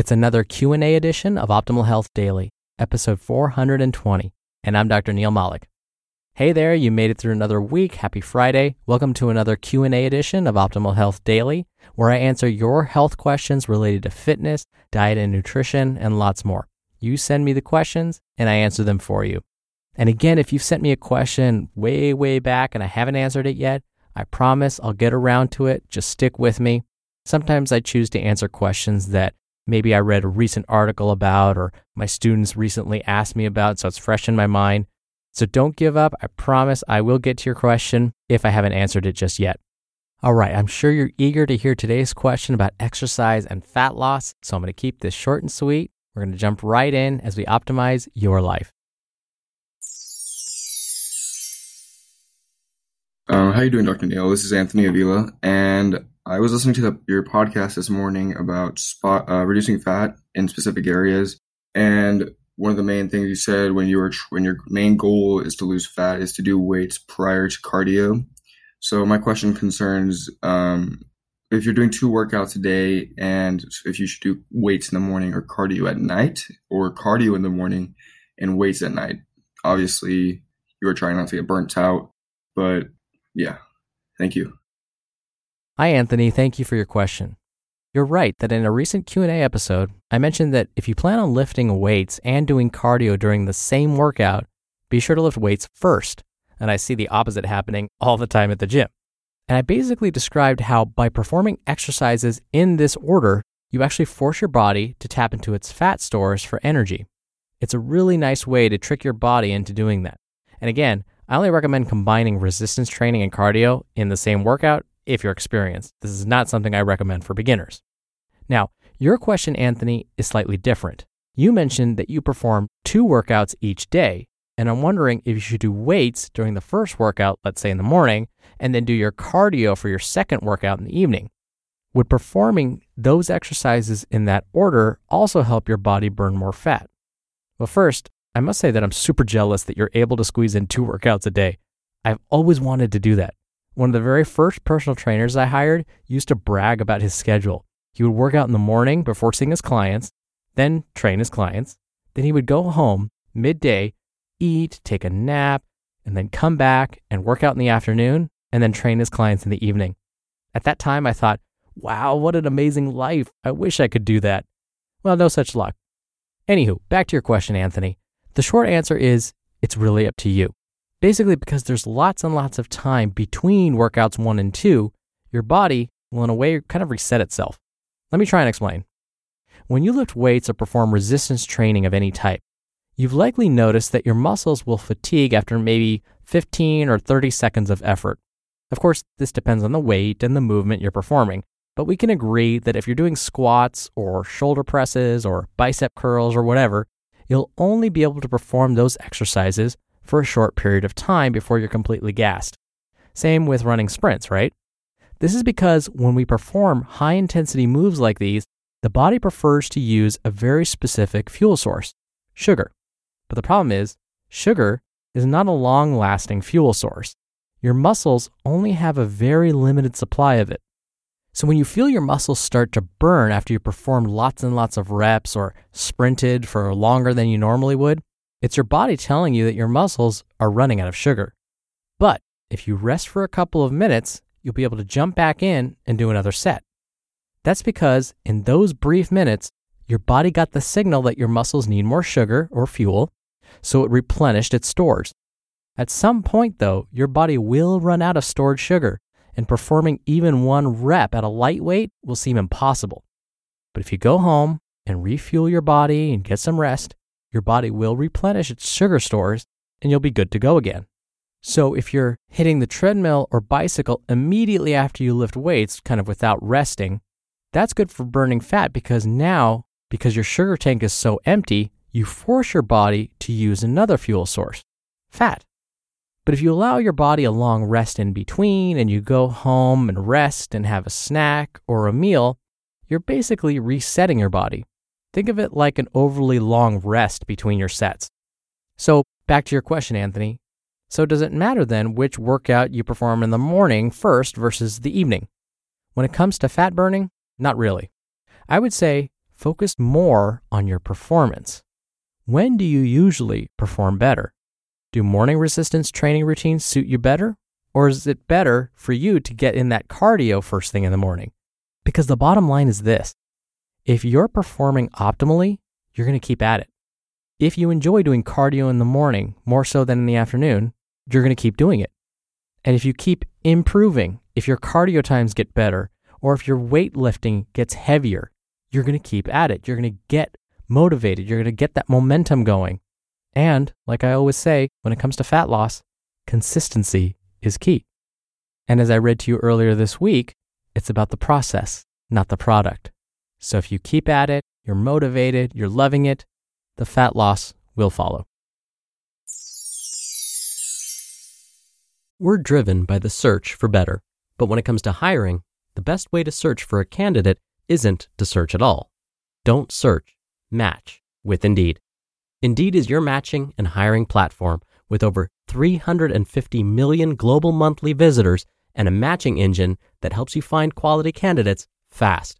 It's another Q&A edition of Optimal Health Daily, episode 420, and I'm Dr. Neal Malik. Hey there, you made it through another week. Happy Friday. Welcome to another Q&A edition of Optimal Health Daily, where I answer your health questions related to fitness, diet and nutrition, and lots more. You send me the questions and I answer them for you. And again, if you've sent me a question way, way back and I haven't answered it yet, I promise I'll get around to it. Just stick with me. Sometimes I choose to answer questions that maybe I read a recent article about or my students recently asked me about, so it's fresh in my mind. So don't give up. I promise I will get to your question if I haven't answered it just yet. All right, I'm sure you're eager to hear today's question about exercise and fat loss, so I'm going to keep this short and sweet. We're going to jump right in as we optimize your life. Uh, how you doing, Dr. Neal? This is Anthony Avila, and I was listening to the, your podcast this morning about spot uh, reducing fat in specific areas, and one of the main things you said when you were when your main goal is to lose fat is to do weights prior to cardio. So my question concerns um, if you're doing two workouts a day and if you should do weights in the morning or cardio at night or cardio in the morning and weights at night. Obviously, you are trying not to get burnt out, but yeah. Thank you. Hi Anthony, thank you for your question. You're right that in a recent Q&A episode, I mentioned that if you plan on lifting weights and doing cardio during the same workout, be sure to lift weights first. And I see the opposite happening all the time at the gym. And I basically described how by performing exercises in this order, you actually force your body to tap into its fat stores for energy. It's a really nice way to trick your body into doing that. And again, I only recommend combining resistance training and cardio in the same workout if you're experienced. This is not something I recommend for beginners. Now, your question, Anthony, is slightly different. You mentioned that you perform two workouts each day, and I'm wondering if you should do weights during the first workout, let's say in the morning, and then do your cardio for your second workout in the evening. Would performing those exercises in that order also help your body burn more fat? Well, first, I must say that I'm super jealous that you're able to squeeze in two workouts a day. I've always wanted to do that. One of the very first personal trainers I hired used to brag about his schedule. He would work out in the morning before seeing his clients, then train his clients. Then he would go home midday eat, take a nap, and then come back and work out in the afternoon and then train his clients in the evening. At that time, I thought, wow, what an amazing life. I wish I could do that. Well, no such luck. Anywho, back to your question, Anthony. The short answer is it's really up to you. Basically, because there's lots and lots of time between workouts one and two, your body will, in a way, kind of reset itself. Let me try and explain. When you lift weights or perform resistance training of any type, you've likely noticed that your muscles will fatigue after maybe 15 or 30 seconds of effort. Of course, this depends on the weight and the movement you're performing, but we can agree that if you're doing squats or shoulder presses or bicep curls or whatever, you'll only be able to perform those exercises for a short period of time before you're completely gassed. Same with running sprints, right? This is because when we perform high intensity moves like these, the body prefers to use a very specific fuel source sugar. But the problem is, sugar is not a long lasting fuel source. Your muscles only have a very limited supply of it. So when you feel your muscles start to burn after you performed lots and lots of reps or sprinted for longer than you normally would, it's your body telling you that your muscles are running out of sugar. But if you rest for a couple of minutes, you'll be able to jump back in and do another set. That's because in those brief minutes, your body got the signal that your muscles need more sugar or fuel, so it replenished its stores. At some point, though, your body will run out of stored sugar, and performing even one rep at a light weight will seem impossible. But if you go home and refuel your body and get some rest, your body will replenish its sugar stores and you'll be good to go again. So if you're hitting the treadmill or bicycle immediately after you lift weights, kind of without resting, that's good for burning fat because now, because your sugar tank is so empty, you force your body to use another fuel source, fat. But if you allow your body a long rest in between and you go home and rest and have a snack or a meal, you're basically resetting your body. Think of it like an overly long rest between your sets. So, back to your question, Anthony. So, does it matter then which workout you perform in the morning first versus the evening? When it comes to fat burning, not really. I would say focus more on your performance. When do you usually perform better? Do morning resistance training routines suit you better? Or is it better for you to get in that cardio first thing in the morning? Because the bottom line is this if you're performing optimally, you're going to keep at it. If you enjoy doing cardio in the morning more so than in the afternoon, you're going to keep doing it. And if you keep improving, if your cardio times get better, or if your weightlifting gets heavier, you're going to keep at it. You're going to get motivated. You're going to get that momentum going. And like I always say, when it comes to fat loss, consistency is key. And as I read to you earlier this week, it's about the process, not the product. So if you keep at it, you're motivated, you're loving it, the fat loss will follow. We're driven by the search for better. But when it comes to hiring, the best way to search for a candidate isn't to search at all. Don't search, match with Indeed. Indeed is your matching and hiring platform with over 350 million global monthly visitors and a matching engine that helps you find quality candidates fast.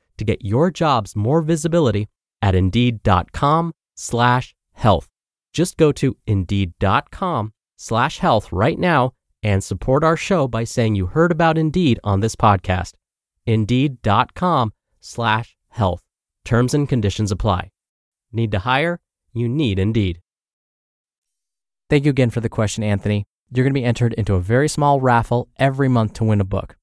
to get your jobs more visibility at indeed.com slash health. Just go to indeed.com slash health right now and support our show by saying you heard about Indeed on this podcast. Indeed.com slash health. Terms and conditions apply. Need to hire? You need Indeed. Thank you again for the question, Anthony. You're going to be entered into a very small raffle every month to win a book.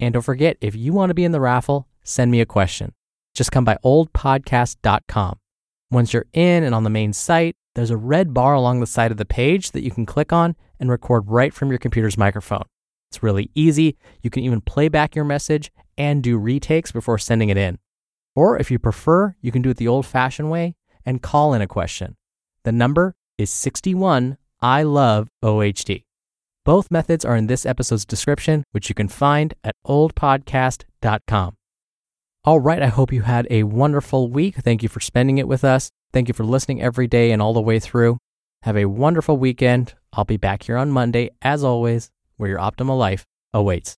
And don't forget, if you want to be in the raffle, send me a question. Just come by oldpodcast.com. Once you're in and on the main site, there's a red bar along the side of the page that you can click on and record right from your computer's microphone. It's really easy. You can even play back your message and do retakes before sending it in. Or if you prefer, you can do it the old fashioned way and call in a question. The number is 61 I love OHD. Both methods are in this episode's description, which you can find at oldpodcast.com. All right, I hope you had a wonderful week. Thank you for spending it with us. Thank you for listening every day and all the way through. Have a wonderful weekend. I'll be back here on Monday, as always, where your optimal life awaits.